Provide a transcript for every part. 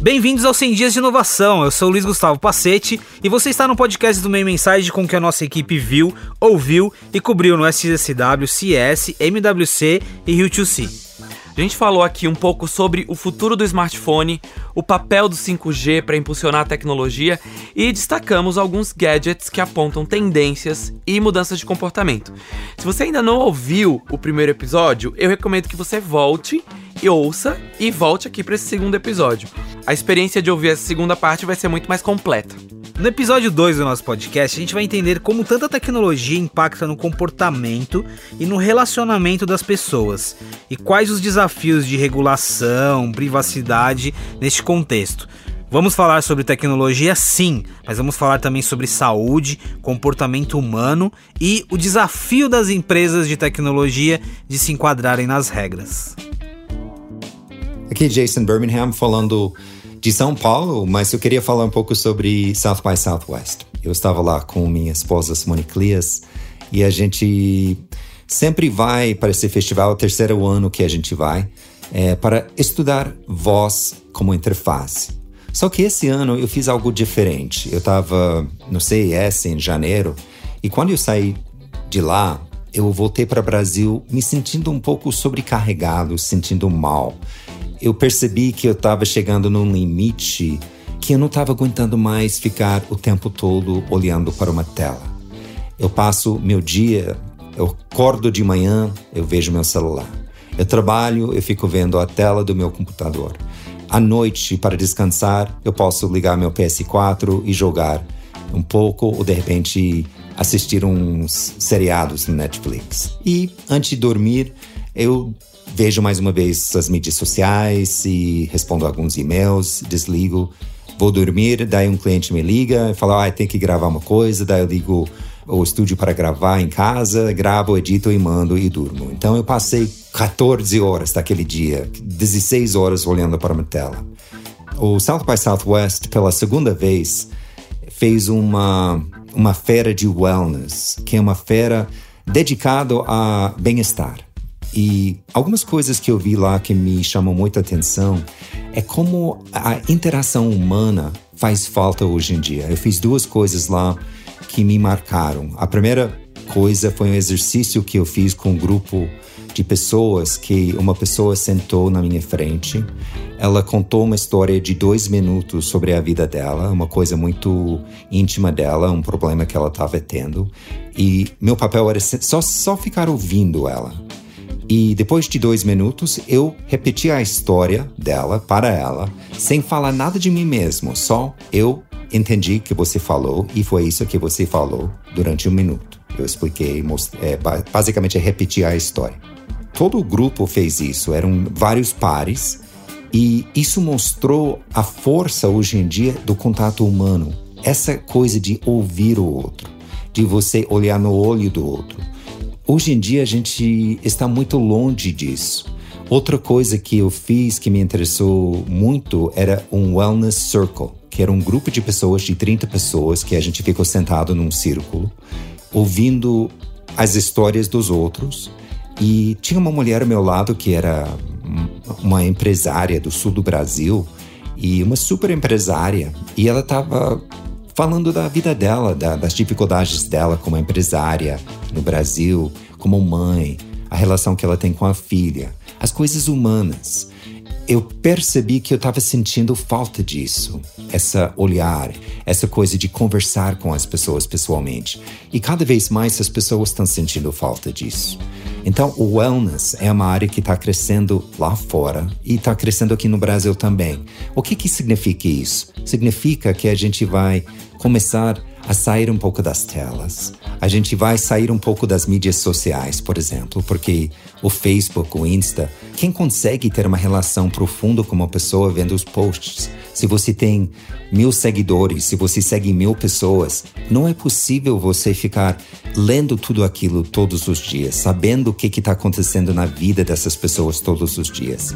Bem-vindos aos 100 Dias de Inovação. Eu sou Luiz Gustavo Pacete e você está no podcast do Meio Mensagem com que a nossa equipe viu, ouviu e cobriu no SXSW, CS, MWC e Rio2C. A gente falou aqui um pouco sobre o futuro do smartphone, o papel do 5G para impulsionar a tecnologia e destacamos alguns gadgets que apontam tendências e mudanças de comportamento. Se você ainda não ouviu o primeiro episódio, eu recomendo que você volte e ouça e volte aqui para esse segundo episódio. A experiência de ouvir essa segunda parte vai ser muito mais completa. No episódio 2 do nosso podcast, a gente vai entender como tanta tecnologia impacta no comportamento e no relacionamento das pessoas e quais os desafios de regulação, privacidade neste contexto. Vamos falar sobre tecnologia, sim, mas vamos falar também sobre saúde, comportamento humano e o desafio das empresas de tecnologia de se enquadrarem nas regras. Aqui Jason Birmingham falando de São Paulo, mas eu queria falar um pouco sobre South by Southwest. Eu estava lá com minha esposa Simone Clias e a gente sempre vai para esse festival, é o terceiro ano que a gente vai, é, para estudar voz como interface. Só que esse ano eu fiz algo diferente. Eu estava no CES em janeiro e quando eu saí de lá, eu voltei para o Brasil me sentindo um pouco sobrecarregado, sentindo mal eu percebi que eu estava chegando num limite que eu não estava aguentando mais ficar o tempo todo olhando para uma tela. Eu passo meu dia, eu acordo de manhã, eu vejo meu celular. Eu trabalho, eu fico vendo a tela do meu computador. À noite, para descansar, eu posso ligar meu PS4 e jogar um pouco ou de repente assistir uns seriados no Netflix. E antes de dormir, eu Vejo mais uma vez as mídias sociais e respondo alguns e-mails, desligo, vou dormir, daí um cliente me liga e fala, ah, tem que gravar uma coisa, daí eu ligo o estúdio para gravar em casa, gravo, edito e mando e durmo. Então eu passei 14 horas daquele dia, 16 horas olhando para uma tela. O South by Southwest, pela segunda vez, fez uma, uma feira de wellness, que é uma feira dedicada a bem-estar. E algumas coisas que eu vi lá que me chamam muita atenção é como a interação humana faz falta hoje em dia. Eu fiz duas coisas lá que me marcaram. A primeira coisa foi um exercício que eu fiz com um grupo de pessoas que uma pessoa sentou na minha frente. Ela contou uma história de dois minutos sobre a vida dela, uma coisa muito íntima dela, um problema que ela estava tendo. E meu papel era só, só ficar ouvindo ela. E depois de dois minutos, eu repeti a história dela para ela, sem falar nada de mim mesmo, só eu entendi que você falou e foi isso que você falou durante um minuto. Eu expliquei, é, basicamente repeti a história. Todo o grupo fez isso, eram vários pares, e isso mostrou a força hoje em dia do contato humano. Essa coisa de ouvir o outro, de você olhar no olho do outro Hoje em dia a gente está muito longe disso. Outra coisa que eu fiz que me interessou muito era um Wellness Circle, que era um grupo de pessoas, de 30 pessoas, que a gente ficou sentado num círculo, ouvindo as histórias dos outros. E tinha uma mulher ao meu lado que era uma empresária do sul do Brasil e uma super empresária. E ela estava falando da vida dela, da, das dificuldades dela como empresária no Brasil, como mãe, a relação que ela tem com a filha, as coisas humanas. Eu percebi que eu estava sentindo falta disso, essa olhar, essa coisa de conversar com as pessoas pessoalmente. E cada vez mais as pessoas estão sentindo falta disso. Então, o wellness é uma área que está crescendo lá fora e está crescendo aqui no Brasil também. O que, que significa isso? Significa que a gente vai começar a sair um pouco das telas. A gente vai sair um pouco das mídias sociais, por exemplo, porque o Facebook, o Insta, quem consegue ter uma relação profunda com uma pessoa vendo os posts? Se você tem mil seguidores, se você segue mil pessoas, não é possível você ficar lendo tudo aquilo todos os dias, sabendo o que está acontecendo na vida dessas pessoas todos os dias.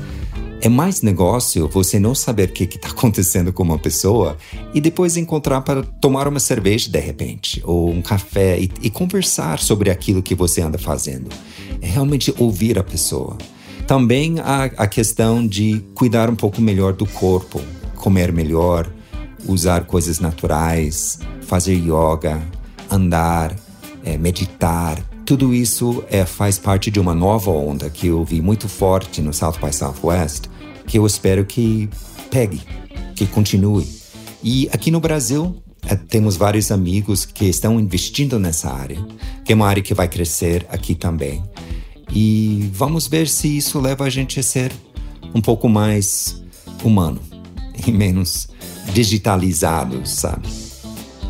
É mais negócio você não saber o que está acontecendo com uma pessoa e depois encontrar para tomar uma cerveja de repente, ou um café e, e conversar sobre aquilo que você anda fazendo. realmente ouvir a pessoa. Também a questão de cuidar um pouco melhor do corpo, comer melhor, usar coisas naturais, fazer yoga, andar, é, meditar. Tudo isso é, faz parte de uma nova onda que eu vi muito forte no South by Southwest, que eu espero que pegue, que continue. E aqui no Brasil, é, temos vários amigos que estão investindo nessa área, que é uma área que vai crescer aqui também. E vamos ver se isso leva a gente a ser um pouco mais humano e menos digitalizado, sabe?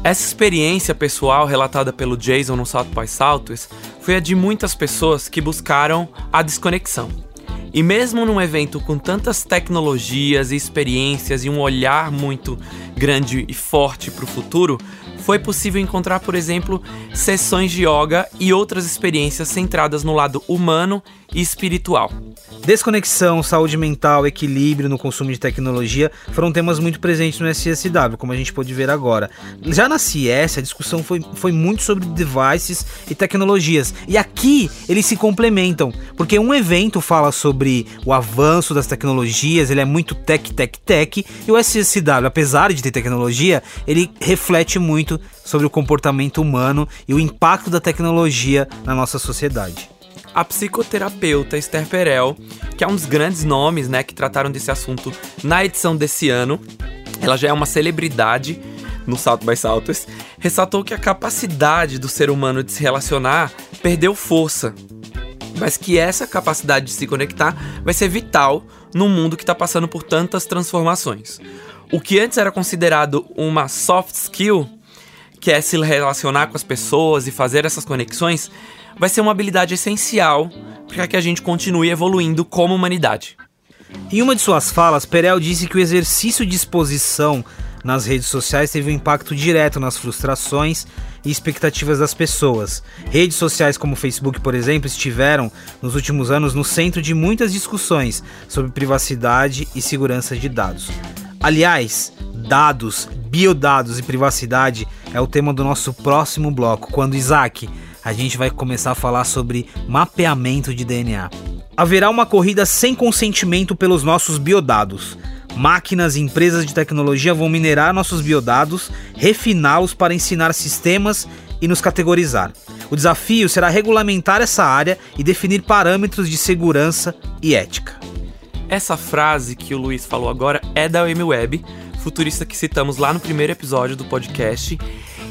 Essa experiência pessoal relatada pelo Jason no South by Southwest foi a de muitas pessoas que buscaram a desconexão. E mesmo num evento com tantas tecnologias e experiências e um olhar muito grande e forte para o futuro, foi possível encontrar, por exemplo, sessões de yoga e outras experiências centradas no lado humano e espiritual. Desconexão, saúde mental, equilíbrio no consumo de tecnologia foram temas muito presentes no SSW, como a gente pode ver agora. Já na CS, a discussão foi, foi muito sobre devices e tecnologias. E aqui eles se complementam, porque um evento fala sobre o avanço das tecnologias, ele é muito tech, tech, tech, e o SSW, apesar de ter tecnologia, ele reflete muito sobre o comportamento humano e o impacto da tecnologia na nossa sociedade a psicoterapeuta Esther Perel, que é um dos grandes nomes né, que trataram desse assunto na edição desse ano. Ela já é uma celebridade no Salto by Southwest, ressaltou que a capacidade do ser humano de se relacionar perdeu força, mas que essa capacidade de se conectar vai ser vital num mundo que está passando por tantas transformações. O que antes era considerado uma soft skill, que é se relacionar com as pessoas e fazer essas conexões, vai ser uma habilidade essencial para que a gente continue evoluindo como humanidade. Em uma de suas falas, Perel disse que o exercício de exposição nas redes sociais teve um impacto direto nas frustrações e expectativas das pessoas. Redes sociais como o Facebook, por exemplo, estiveram nos últimos anos no centro de muitas discussões sobre privacidade e segurança de dados. Aliás, dados, biodados e privacidade é o tema do nosso próximo bloco, quando Isaac a gente vai começar a falar sobre mapeamento de DNA. Haverá uma corrida sem consentimento pelos nossos biodados. Máquinas e empresas de tecnologia vão minerar nossos biodados, refiná-los para ensinar sistemas e nos categorizar. O desafio será regulamentar essa área e definir parâmetros de segurança e ética. Essa frase que o Luiz falou agora é da Amy Webb, futurista que citamos lá no primeiro episódio do podcast.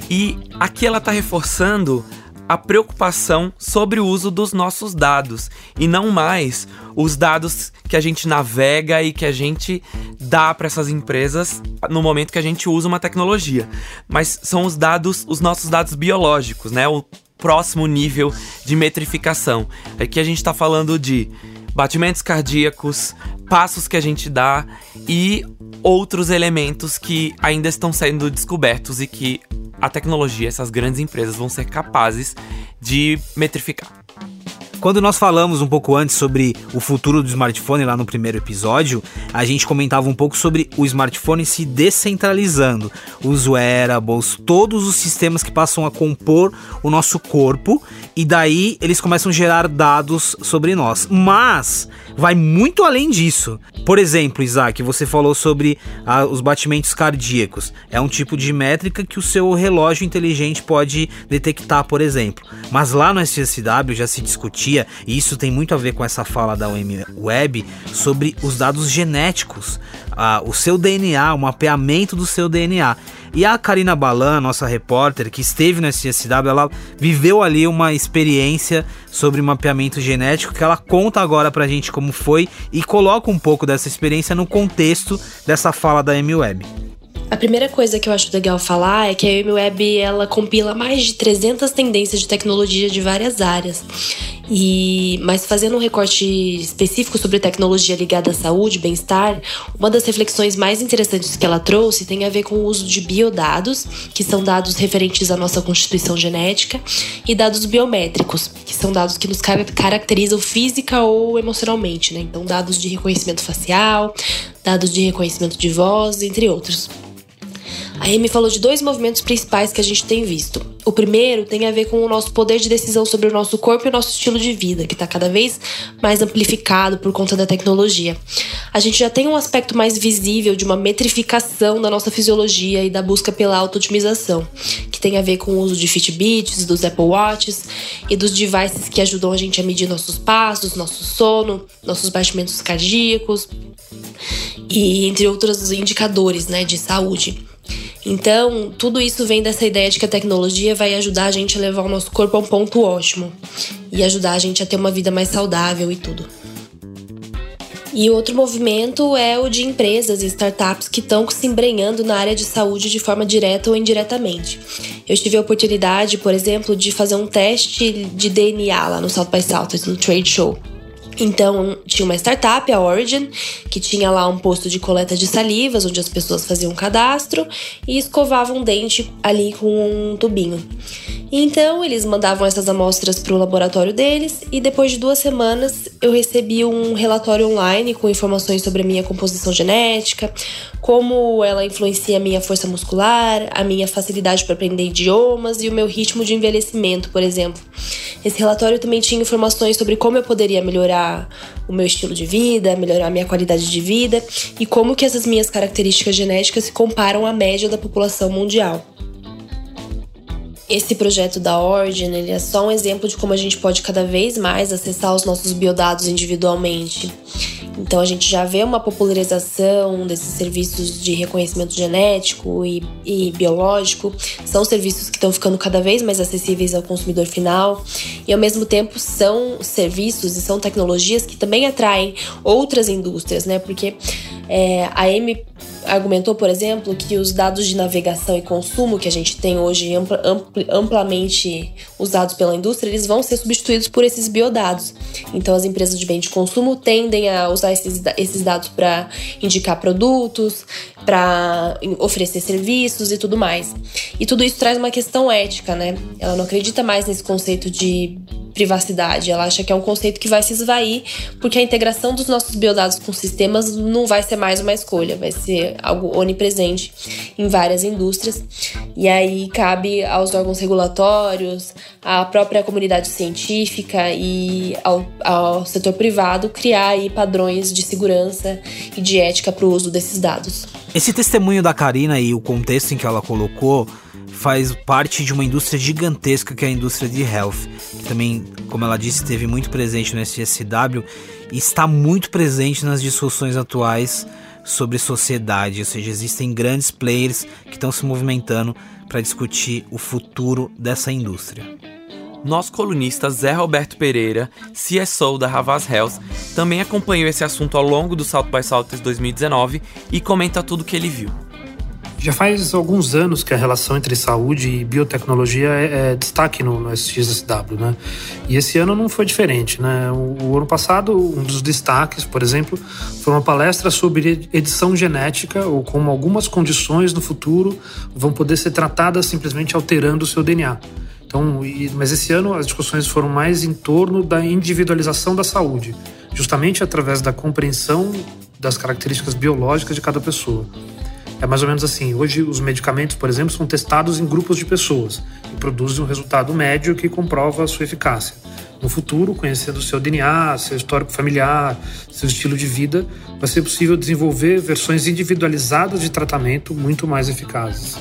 E aqui ela está reforçando a preocupação sobre o uso dos nossos dados e não mais os dados que a gente navega e que a gente dá para essas empresas no momento que a gente usa uma tecnologia, mas são os dados, os nossos dados biológicos, né? O próximo nível de metrificação. Aqui a gente está falando de batimentos cardíacos, passos que a gente dá e outros elementos que ainda estão sendo descobertos e que a tecnologia, essas grandes empresas vão ser capazes de metrificar. Quando nós falamos um pouco antes sobre o futuro do smartphone lá no primeiro episódio, a gente comentava um pouco sobre o smartphone se descentralizando, os wearables, todos os sistemas que passam a compor o nosso corpo e daí eles começam a gerar dados sobre nós. Mas vai muito além disso. Por exemplo, Isaac, você falou sobre ah, os batimentos cardíacos. É um tipo de métrica que o seu relógio inteligente pode detectar, por exemplo. Mas lá no SSW já se discutia e isso tem muito a ver com essa fala da UM Web sobre os dados genéticos, o seu DNA, o mapeamento do seu DNA. E a Karina Balan, nossa repórter, que esteve no SSW, ela viveu ali uma experiência sobre mapeamento genético que ela conta agora pra gente como foi e coloca um pouco dessa experiência no contexto dessa fala da M-Web. A primeira coisa que eu acho legal falar é que a MWeb ela compila mais de 300 tendências de tecnologia de várias áreas. E mas fazendo um recorte específico sobre tecnologia ligada à saúde, bem-estar, uma das reflexões mais interessantes que ela trouxe tem a ver com o uso de biodados, que são dados referentes à nossa constituição genética, e dados biométricos, que são dados que nos caracterizam física ou emocionalmente, né? Então dados de reconhecimento facial, dados de reconhecimento de voz, entre outros. A Amy falou de dois movimentos principais que a gente tem visto. O primeiro tem a ver com o nosso poder de decisão sobre o nosso corpo e o nosso estilo de vida, que está cada vez mais amplificado por conta da tecnologia. A gente já tem um aspecto mais visível de uma metrificação da nossa fisiologia e da busca pela auto-otimização, que tem a ver com o uso de Fitbits, dos Apple Watches e dos devices que ajudam a gente a medir nossos passos, nosso sono, nossos batimentos cardíacos e entre outros indicadores né, de saúde. Então, tudo isso vem dessa ideia de que a tecnologia vai ajudar a gente a levar o nosso corpo a um ponto ótimo e ajudar a gente a ter uma vida mais saudável e tudo. E outro movimento é o de empresas e startups que estão se embrenhando na área de saúde de forma direta ou indiretamente. Eu tive a oportunidade, por exemplo, de fazer um teste de DNA lá no South by Southwest, no Trade Show. Então, tinha uma startup, a Origin, que tinha lá um posto de coleta de salivas, onde as pessoas faziam um cadastro e escovavam um dente ali com um tubinho. Então, eles mandavam essas amostras para o laboratório deles e depois de duas semanas eu recebi um relatório online com informações sobre a minha composição genética, como ela influencia a minha força muscular, a minha facilidade para aprender idiomas e o meu ritmo de envelhecimento, por exemplo. Esse relatório também tinha informações sobre como eu poderia melhorar o meu estilo de vida, melhorar a minha qualidade de vida e como que essas minhas características genéticas se comparam à média da população mundial. Esse projeto da Origin ele é só um exemplo de como a gente pode cada vez mais acessar os nossos biodados individualmente. Então a gente já vê uma popularização desses serviços de reconhecimento genético e, e biológico. São serviços que estão ficando cada vez mais acessíveis ao consumidor final e ao mesmo tempo são serviços e são tecnologias que também atraem outras indústrias, né? Porque é, a M argumentou, por exemplo, que os dados de navegação e consumo que a gente tem hoje ampla, amplamente usados pela indústria, eles vão ser substituídos por esses biodados. Então, as empresas de bem de consumo tendem a usar esses, esses dados para indicar produtos, para oferecer serviços e tudo mais. E tudo isso traz uma questão ética, né? Ela não acredita mais nesse conceito de privacidade. Ela acha que é um conceito que vai se esvair, porque a integração dos nossos biodados com sistemas não vai ser mais uma escolha, vai ser algo onipresente em várias indústrias. E aí cabe aos órgãos regulatórios, à própria comunidade científica e ao, ao setor privado criar aí padrões de segurança e de ética para o uso desses dados. Esse testemunho da Karina e o contexto em que ela colocou faz parte de uma indústria gigantesca que é a indústria de health, que também, como ela disse, esteve muito presente no SSW e está muito presente nas discussões atuais sobre sociedade, ou seja, existem grandes players que estão se movimentando para discutir o futuro dessa indústria. Nosso colunista Zé Roberto Pereira, CSO da Havas Health, também acompanhou esse assunto ao longo do South by Southwest 2019 e comenta tudo o que ele viu. Já faz alguns anos que a relação entre saúde e biotecnologia é, é destaque no, no SXSW, né? E esse ano não foi diferente, né? O, o, ano passado, um dos destaques, por exemplo, foi uma palestra sobre edição genética ou como algumas condições no futuro vão poder ser tratadas simplesmente alterando o seu DNA. Então, mas esse ano as discussões foram mais em torno da individualização da saúde, justamente através da compreensão das características biológicas de cada pessoa. É mais ou menos assim. Hoje, os medicamentos, por exemplo, são testados em grupos de pessoas e produzem um resultado médio que comprova a sua eficácia. No futuro, conhecendo o seu DNA, seu histórico familiar, seu estilo de vida, vai ser possível desenvolver versões individualizadas de tratamento muito mais eficazes.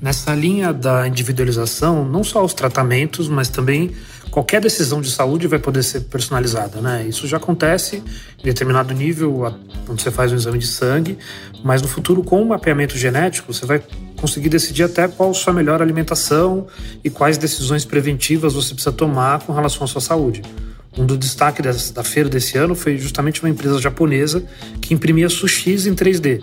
Nessa linha da individualização, não só os tratamentos, mas também qualquer decisão de saúde vai poder ser personalizada, né? Isso já acontece em determinado nível, quando você faz um exame de sangue, mas no futuro, com o mapeamento genético, você vai conseguir decidir até qual a sua melhor alimentação e quais decisões preventivas você precisa tomar com relação à sua saúde. Um dos destaques da feira desse ano foi justamente uma empresa japonesa que imprimia sushis em 3D.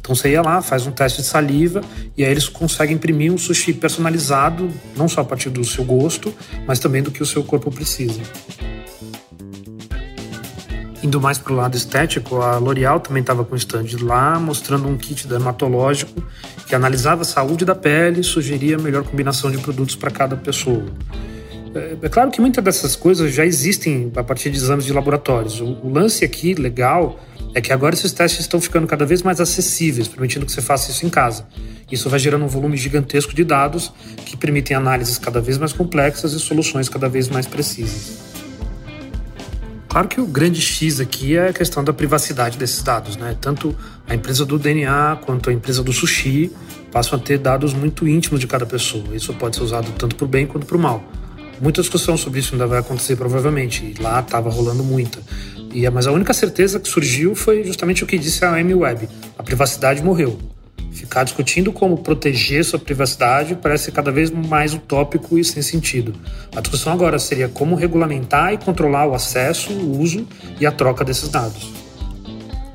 Então você ia lá, faz um teste de saliva e aí eles conseguem imprimir um sushi personalizado, não só a partir do seu gosto, mas também do que o seu corpo precisa. Indo mais para o lado estético, a L'Oréal também estava com um stand lá, mostrando um kit dermatológico que analisava a saúde da pele e sugeria a melhor combinação de produtos para cada pessoa. É, é claro que muitas dessas coisas já existem a partir de exames de laboratórios. O, o lance aqui, legal, é que agora esses testes estão ficando cada vez mais acessíveis, permitindo que você faça isso em casa. Isso vai gerando um volume gigantesco de dados que permitem análises cada vez mais complexas e soluções cada vez mais precisas. Claro que o grande X aqui é a questão da privacidade desses dados, né? Tanto a empresa do DNA quanto a empresa do sushi passam a ter dados muito íntimos de cada pessoa. Isso pode ser usado tanto para o bem quanto para o mal. Muita discussão sobre isso ainda vai acontecer provavelmente, e lá estava rolando muita. E, mas a única certeza que surgiu foi justamente o que disse a Amy Webb: a privacidade morreu. Ficar discutindo como proteger sua privacidade parece cada vez mais utópico e sem sentido. A discussão agora seria como regulamentar e controlar o acesso, o uso e a troca desses dados.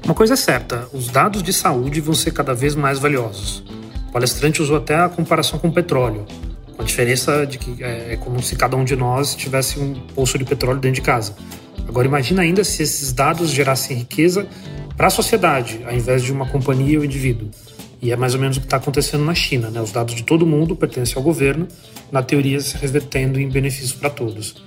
Uma coisa é certa: os dados de saúde vão ser cada vez mais valiosos. O palestrante usou até a comparação com o petróleo, a diferença de que é, é como se cada um de nós tivesse um poço de petróleo dentro de casa. Agora imagina ainda se esses dados gerassem riqueza para a sociedade, ao invés de uma companhia ou indivíduo. E é mais ou menos o que está acontecendo na China. Né? Os dados de todo mundo pertencem ao governo, na teoria se revertendo em benefício para todos.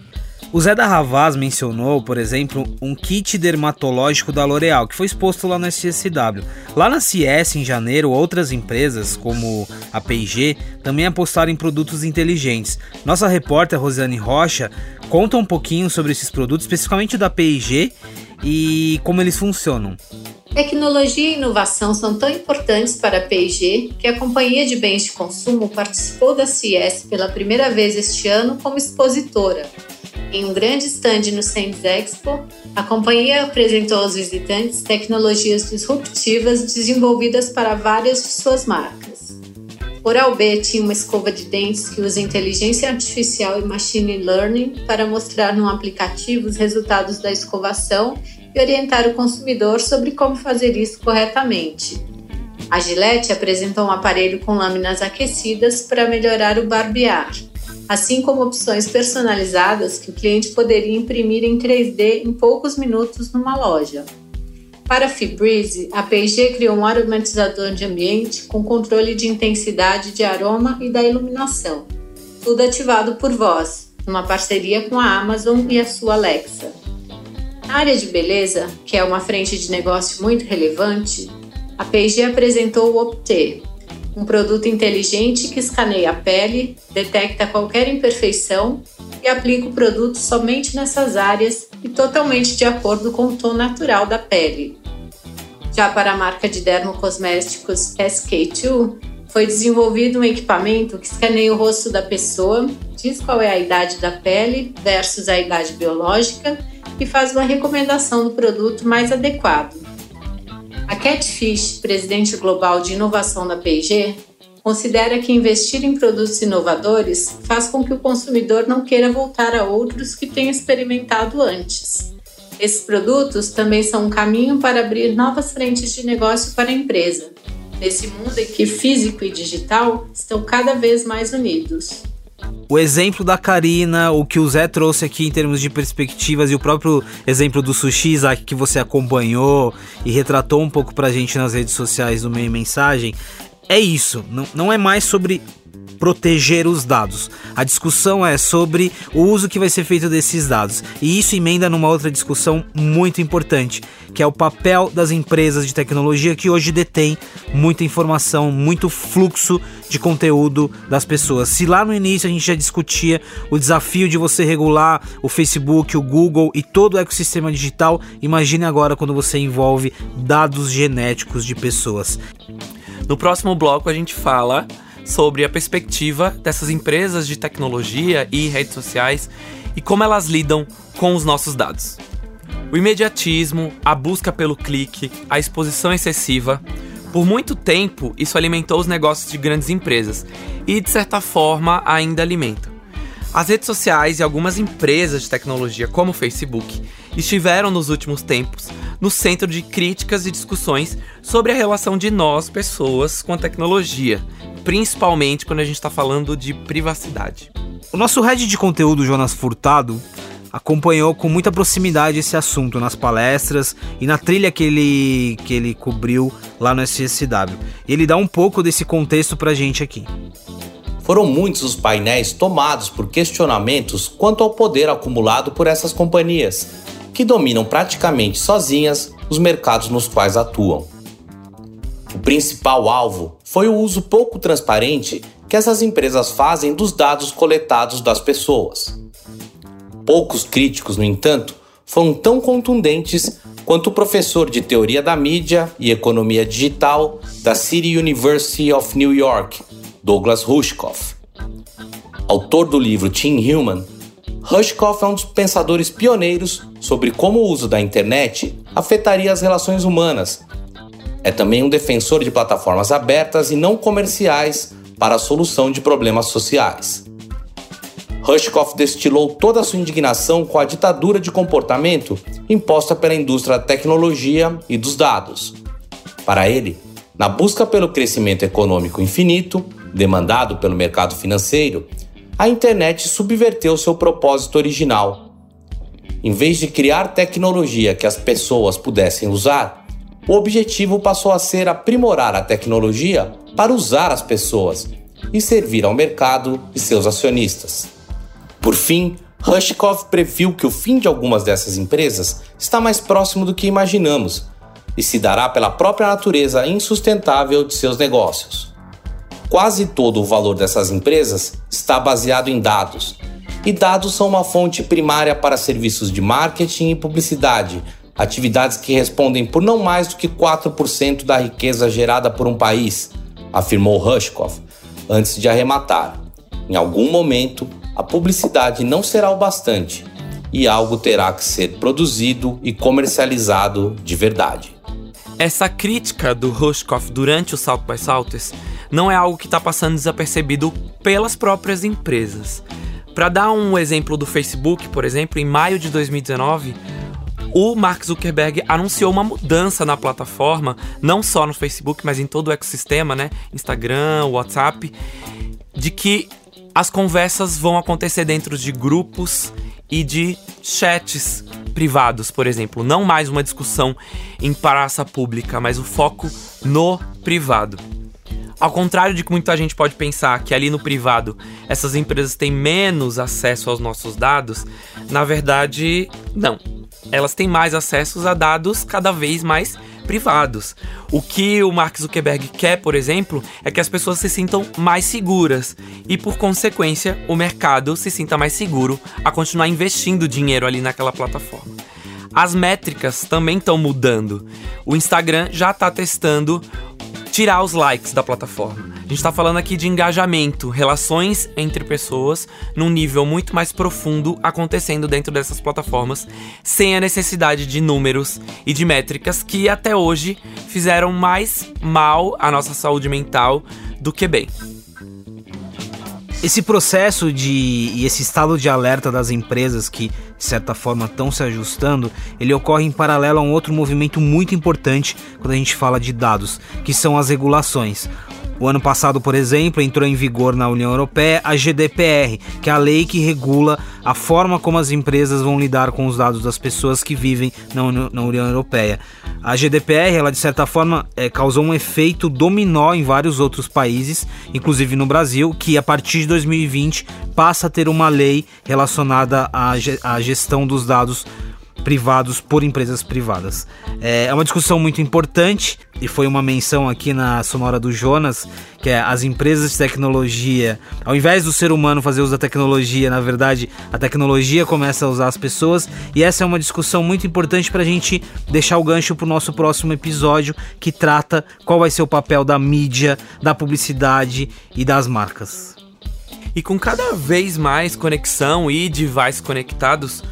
O Zé da Ravaz mencionou, por exemplo, um kit dermatológico da L'Oréal, que foi exposto lá no SSW. Lá na CS, em janeiro, outras empresas, como a P&G, também apostaram em produtos inteligentes. Nossa repórter Rosane Rocha conta um pouquinho sobre esses produtos, especificamente da P&G, e como eles funcionam. Tecnologia e inovação são tão importantes para a P&G que a companhia de bens de consumo participou da CES pela primeira vez este ano como expositora em um grande stand no Sands Expo, a companhia apresentou aos visitantes tecnologias disruptivas desenvolvidas para várias de suas marcas. Oral-B tinha uma escova de dentes que usa inteligência artificial e machine learning para mostrar no aplicativo os resultados da escovação e orientar o consumidor sobre como fazer isso corretamente. A Gillette apresentou um aparelho com lâminas aquecidas para melhorar o barbear assim como opções personalizadas que o cliente poderia imprimir em 3D em poucos minutos numa loja. Para a a P&G criou um aromatizador de ambiente com controle de intensidade de aroma e da iluminação, tudo ativado por voz, numa parceria com a Amazon e a sua Alexa. Na área de beleza, que é uma frente de negócio muito relevante, a P&G apresentou o Opté, um produto inteligente que escaneia a pele, detecta qualquer imperfeição e aplica o produto somente nessas áreas e totalmente de acordo com o tom natural da pele. Já para a marca de dermocosméticos SK2, foi desenvolvido um equipamento que escaneia o rosto da pessoa, diz qual é a idade da pele versus a idade biológica e faz uma recomendação do produto mais adequado. A Catfish, presidente global de inovação da P&G, considera que investir em produtos inovadores faz com que o consumidor não queira voltar a outros que tenha experimentado antes. Esses produtos também são um caminho para abrir novas frentes de negócio para a empresa, nesse mundo em que físico e digital estão cada vez mais unidos o exemplo da Karina, o que o Zé trouxe aqui em termos de perspectivas e o próprio exemplo do sushi, Isaac, que você acompanhou e retratou um pouco pra gente nas redes sociais do meio mensagem, é isso. Não, não é mais sobre proteger os dados. A discussão é sobre o uso que vai ser feito desses dados. E isso emenda numa outra discussão muito importante, que é o papel das empresas de tecnologia que hoje detêm muita informação, muito fluxo de conteúdo das pessoas. Se lá no início a gente já discutia o desafio de você regular o Facebook, o Google e todo o ecossistema digital, imagine agora quando você envolve dados genéticos de pessoas. No próximo bloco a gente fala sobre a perspectiva dessas empresas de tecnologia e redes sociais e como elas lidam com os nossos dados. O imediatismo, a busca pelo clique, a exposição excessiva, por muito tempo isso alimentou os negócios de grandes empresas e, de certa forma, ainda alimenta. As redes sociais e algumas empresas de tecnologia, como o Facebook, estiveram nos últimos tempos no centro de críticas e discussões sobre a relação de nós, pessoas, com a tecnologia, principalmente quando a gente está falando de privacidade. O nosso head de conteúdo, Jonas Furtado, acompanhou com muita proximidade esse assunto nas palestras e na trilha que ele, que ele cobriu lá no SSW. Ele dá um pouco desse contexto pra gente aqui. Foram muitos os painéis tomados por questionamentos quanto ao poder acumulado por essas companhias, que dominam praticamente sozinhas os mercados nos quais atuam. O principal alvo foi o uso pouco transparente que essas empresas fazem dos dados coletados das pessoas. Poucos críticos, no entanto, foram tão contundentes quanto o professor de teoria da mídia e economia digital da City University of New York, Douglas Rushkoff. Autor do livro Team Human, Rushkoff é um dos pensadores pioneiros sobre como o uso da internet afetaria as relações humanas. É também um defensor de plataformas abertas e não comerciais para a solução de problemas sociais. Rushkoff destilou toda a sua indignação com a ditadura de comportamento imposta pela indústria da tecnologia e dos dados. Para ele, na busca pelo crescimento econômico infinito, demandado pelo mercado financeiro, a internet subverteu seu propósito original. Em vez de criar tecnologia que as pessoas pudessem usar, o objetivo passou a ser aprimorar a tecnologia para usar as pessoas e servir ao mercado e seus acionistas. Por fim, Rushkoff previu que o fim de algumas dessas empresas está mais próximo do que imaginamos e se dará pela própria natureza insustentável de seus negócios. Quase todo o valor dessas empresas está baseado em dados, e dados são uma fonte primária para serviços de marketing e publicidade, atividades que respondem por não mais do que 4% da riqueza gerada por um país, afirmou Rushkoff, antes de arrematar. Em algum momento, a publicidade não será o bastante e algo terá que ser produzido e comercializado de verdade. Essa crítica do Rushkoff durante o South by Southwest não é algo que está passando desapercebido pelas próprias empresas. Para dar um exemplo do Facebook, por exemplo, em maio de 2019, o Mark Zuckerberg anunciou uma mudança na plataforma, não só no Facebook, mas em todo o ecossistema, né? Instagram, WhatsApp, de que as conversas vão acontecer dentro de grupos e de chats privados, por exemplo. Não mais uma discussão em praça pública, mas o foco no privado. Ao contrário de que muita gente pode pensar que ali no privado essas empresas têm menos acesso aos nossos dados, na verdade, não. Elas têm mais acessos a dados cada vez mais privados. O que o Mark Zuckerberg quer, por exemplo, é que as pessoas se sintam mais seguras e, por consequência, o mercado se sinta mais seguro a continuar investindo dinheiro ali naquela plataforma. As métricas também estão mudando. O Instagram já está testando tirar os likes da plataforma. A gente está falando aqui de engajamento, relações entre pessoas num nível muito mais profundo acontecendo dentro dessas plataformas, sem a necessidade de números e de métricas que até hoje fizeram mais mal à nossa saúde mental do que bem. Esse processo de e esse estado de alerta das empresas que, de certa forma, estão se ajustando, ele ocorre em paralelo a um outro movimento muito importante quando a gente fala de dados, que são as regulações. O ano passado, por exemplo, entrou em vigor na União Europeia a GDPR, que é a lei que regula a forma como as empresas vão lidar com os dados das pessoas que vivem na, União Europeia. A GDPR, ela de certa forma, é, causou um efeito dominó em vários outros países, inclusive no Brasil, que a partir de 2020 passa a ter uma lei relacionada à, à gestão dos dados privados por empresas privadas. É, é uma discussão muito importante e foi uma menção aqui na sonora do Jonas, que é as empresas de tecnologia, ao invés do ser humano fazer uso da tecnologia, na verdade, a tecnologia começa a usar as pessoas, e essa é uma discussão muito importante para a gente deixar o gancho para o nosso próximo episódio, que trata qual vai ser o papel da mídia, da publicidade e das marcas. E com cada vez mais conexão e devices conectados,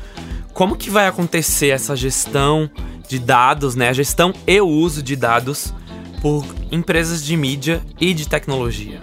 como que vai acontecer essa gestão de dados, né? A gestão e o uso de dados por empresas de mídia e de tecnologia.